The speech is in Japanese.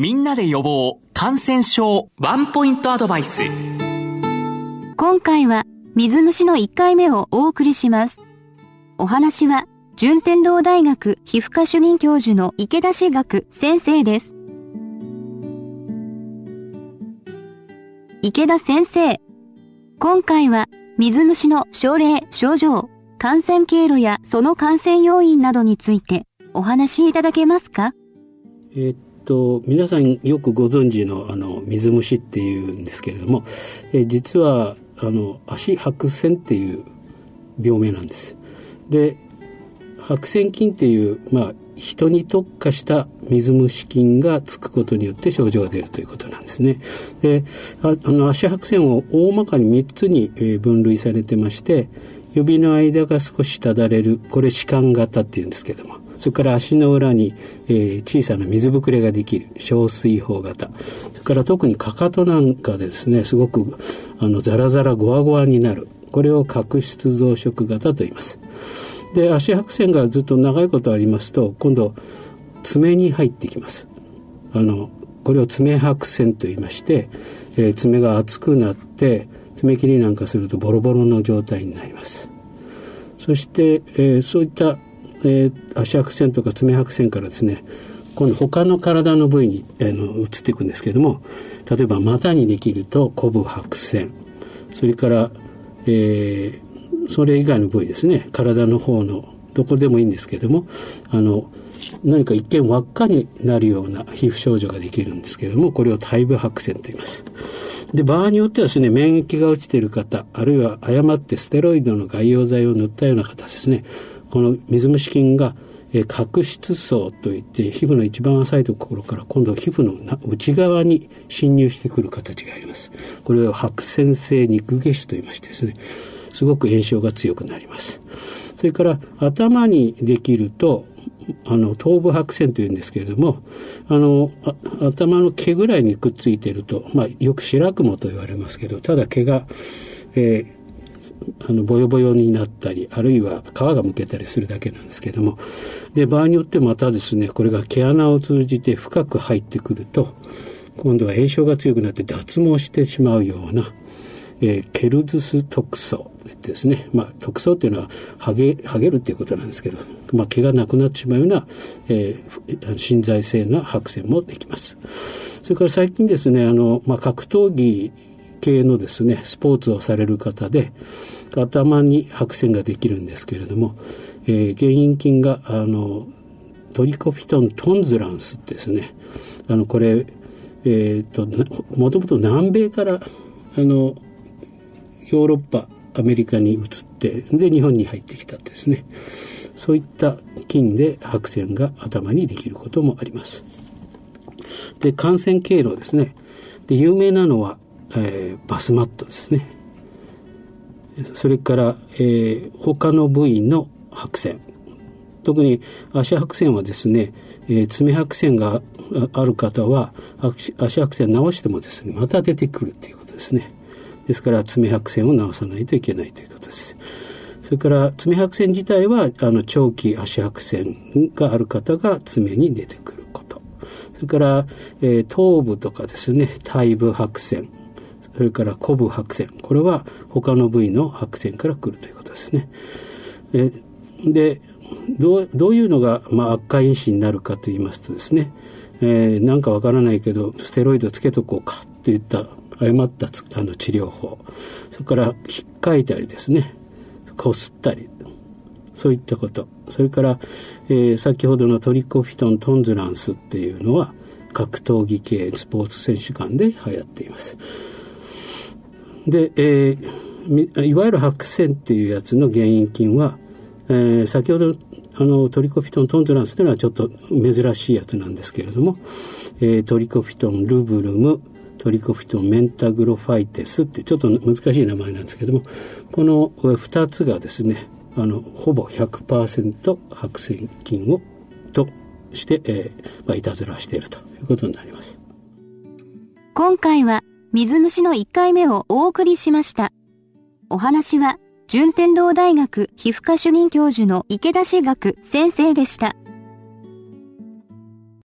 みんなで予防感染症ワンポイントアドバイス。今回は水虫の1回目をお送りします。お話は順天堂大学皮膚科主任教授の池田志学先生です。池田先生今回は水虫の症例症状感染経路やその感染要因などについてお話しいただけますか？えっと皆さんよくご存知のあの水虫っていうんですけれども、え実はあの足白線っていう病名なんです。で白線菌っていう、まあ、人に特化した水虫菌がつくことによって症状が出るということなんですね。であの足白線を大まかに3つに分類されてまして指の間が少しただれるこれ歯間型っていうんですけどもそれから足の裏に、えー、小さな水ぶくれができる小水泡型。それから特にかかとなんかでですねすごくあのザラザラゴワゴワになる。これを角質増殖型と言います。で足白線がずっと長いことありますと今度爪に入ってきます。あのこれを爪白線と言いまして、えー、爪が厚くなって爪切りなんかするとボロボロの状態になりますそして、えー、そういったえー、足白線とか爪白線からですね今度他の体の部位に、えー、の移っていくんですけども例えば股にできるとコブ白線それから、えー、それ以外の部位ですね体の方のどこでもいいんですけどもあの何か一見輪っかになるような皮膚症状ができるんですけれどもこれを体部白線と言います。で場合によってはですね免疫が落ちている方あるいは誤ってステロイドの外用剤を塗ったような方ですねこの水虫菌がえ角質層といって皮膚の一番浅いところから今度は皮膚の内側に侵入してくる形があります。これを白線性肉下腫と言いましてですね、すごく炎症が強くなります。それから頭にできると、あの頭部白線というんですけれどもあの頭の毛ぐらいにくっついてると、まあ、よく白雲と言われますけどただ毛が、えーあのボヨボヨになったりあるいは皮がむけたりするだけなんですけどもで場合によってまたですねこれが毛穴を通じて深く入ってくると今度は炎症が強くなって脱毛してしまうような、えー、ケルズス特層ですね、まあ、特層っていうのはハゲハゲるっていうことなんですけど、まあ、毛がなくなってしまうような、えー、浸在性な白線もできます。それから最近ですねあの、まあ、格闘技系のですねスポーツをされる方で頭に白線ができるんですけれども、えー、原因菌があのトリコフィトントンズランスですねあのこれ、えーと、もともと南米からあのヨーロッパアメリカに移ってで日本に入ってきたですね。そういった菌で白線が頭にできることもあります。で感染経路ですね。で有名なのはえー、バスマットですね。それから、えー、他の部位の白線特に足白線はですね、えー、爪白線がある方は足白線直してもですねまた出てくるということですね。ですから爪白線を直さないといけないということですそれから爪白線自体はあの長期足白線がある方が爪に出てくることそれから、えー、頭部とかですね体部白線それからコブ白線これは他の部位の白線から来るということですね。えでどうどういうのが、まあ、悪化因子になるかと言いますとですね、えー、なんかわからないけどステロイドつけとこうかといった誤ったあの治療法。それから引っかいたりですね。こすったり。そういったこと。それから、えー、先ほどのトリコフィトントンズランスっていうのは格闘技系スポーツ選手間で流行っています。で、えー、いわゆる白線っていうやつの原因菌は、えー、先ほどあのトリコフィトントントランスというのはちょっと珍しいやつなんですけれども、えー、トリコフィトンルブルムトリコフィトメンタグロファイテスってちょっと難しい名前なんですけどもこの2つがですねあのほぼ100%白線菌をとして、えーまあ、いたずらしているということになります。今回は水虫の1回目をお送りしました。お話は、順天堂大学皮膚科主任教授の池田志学先生でした。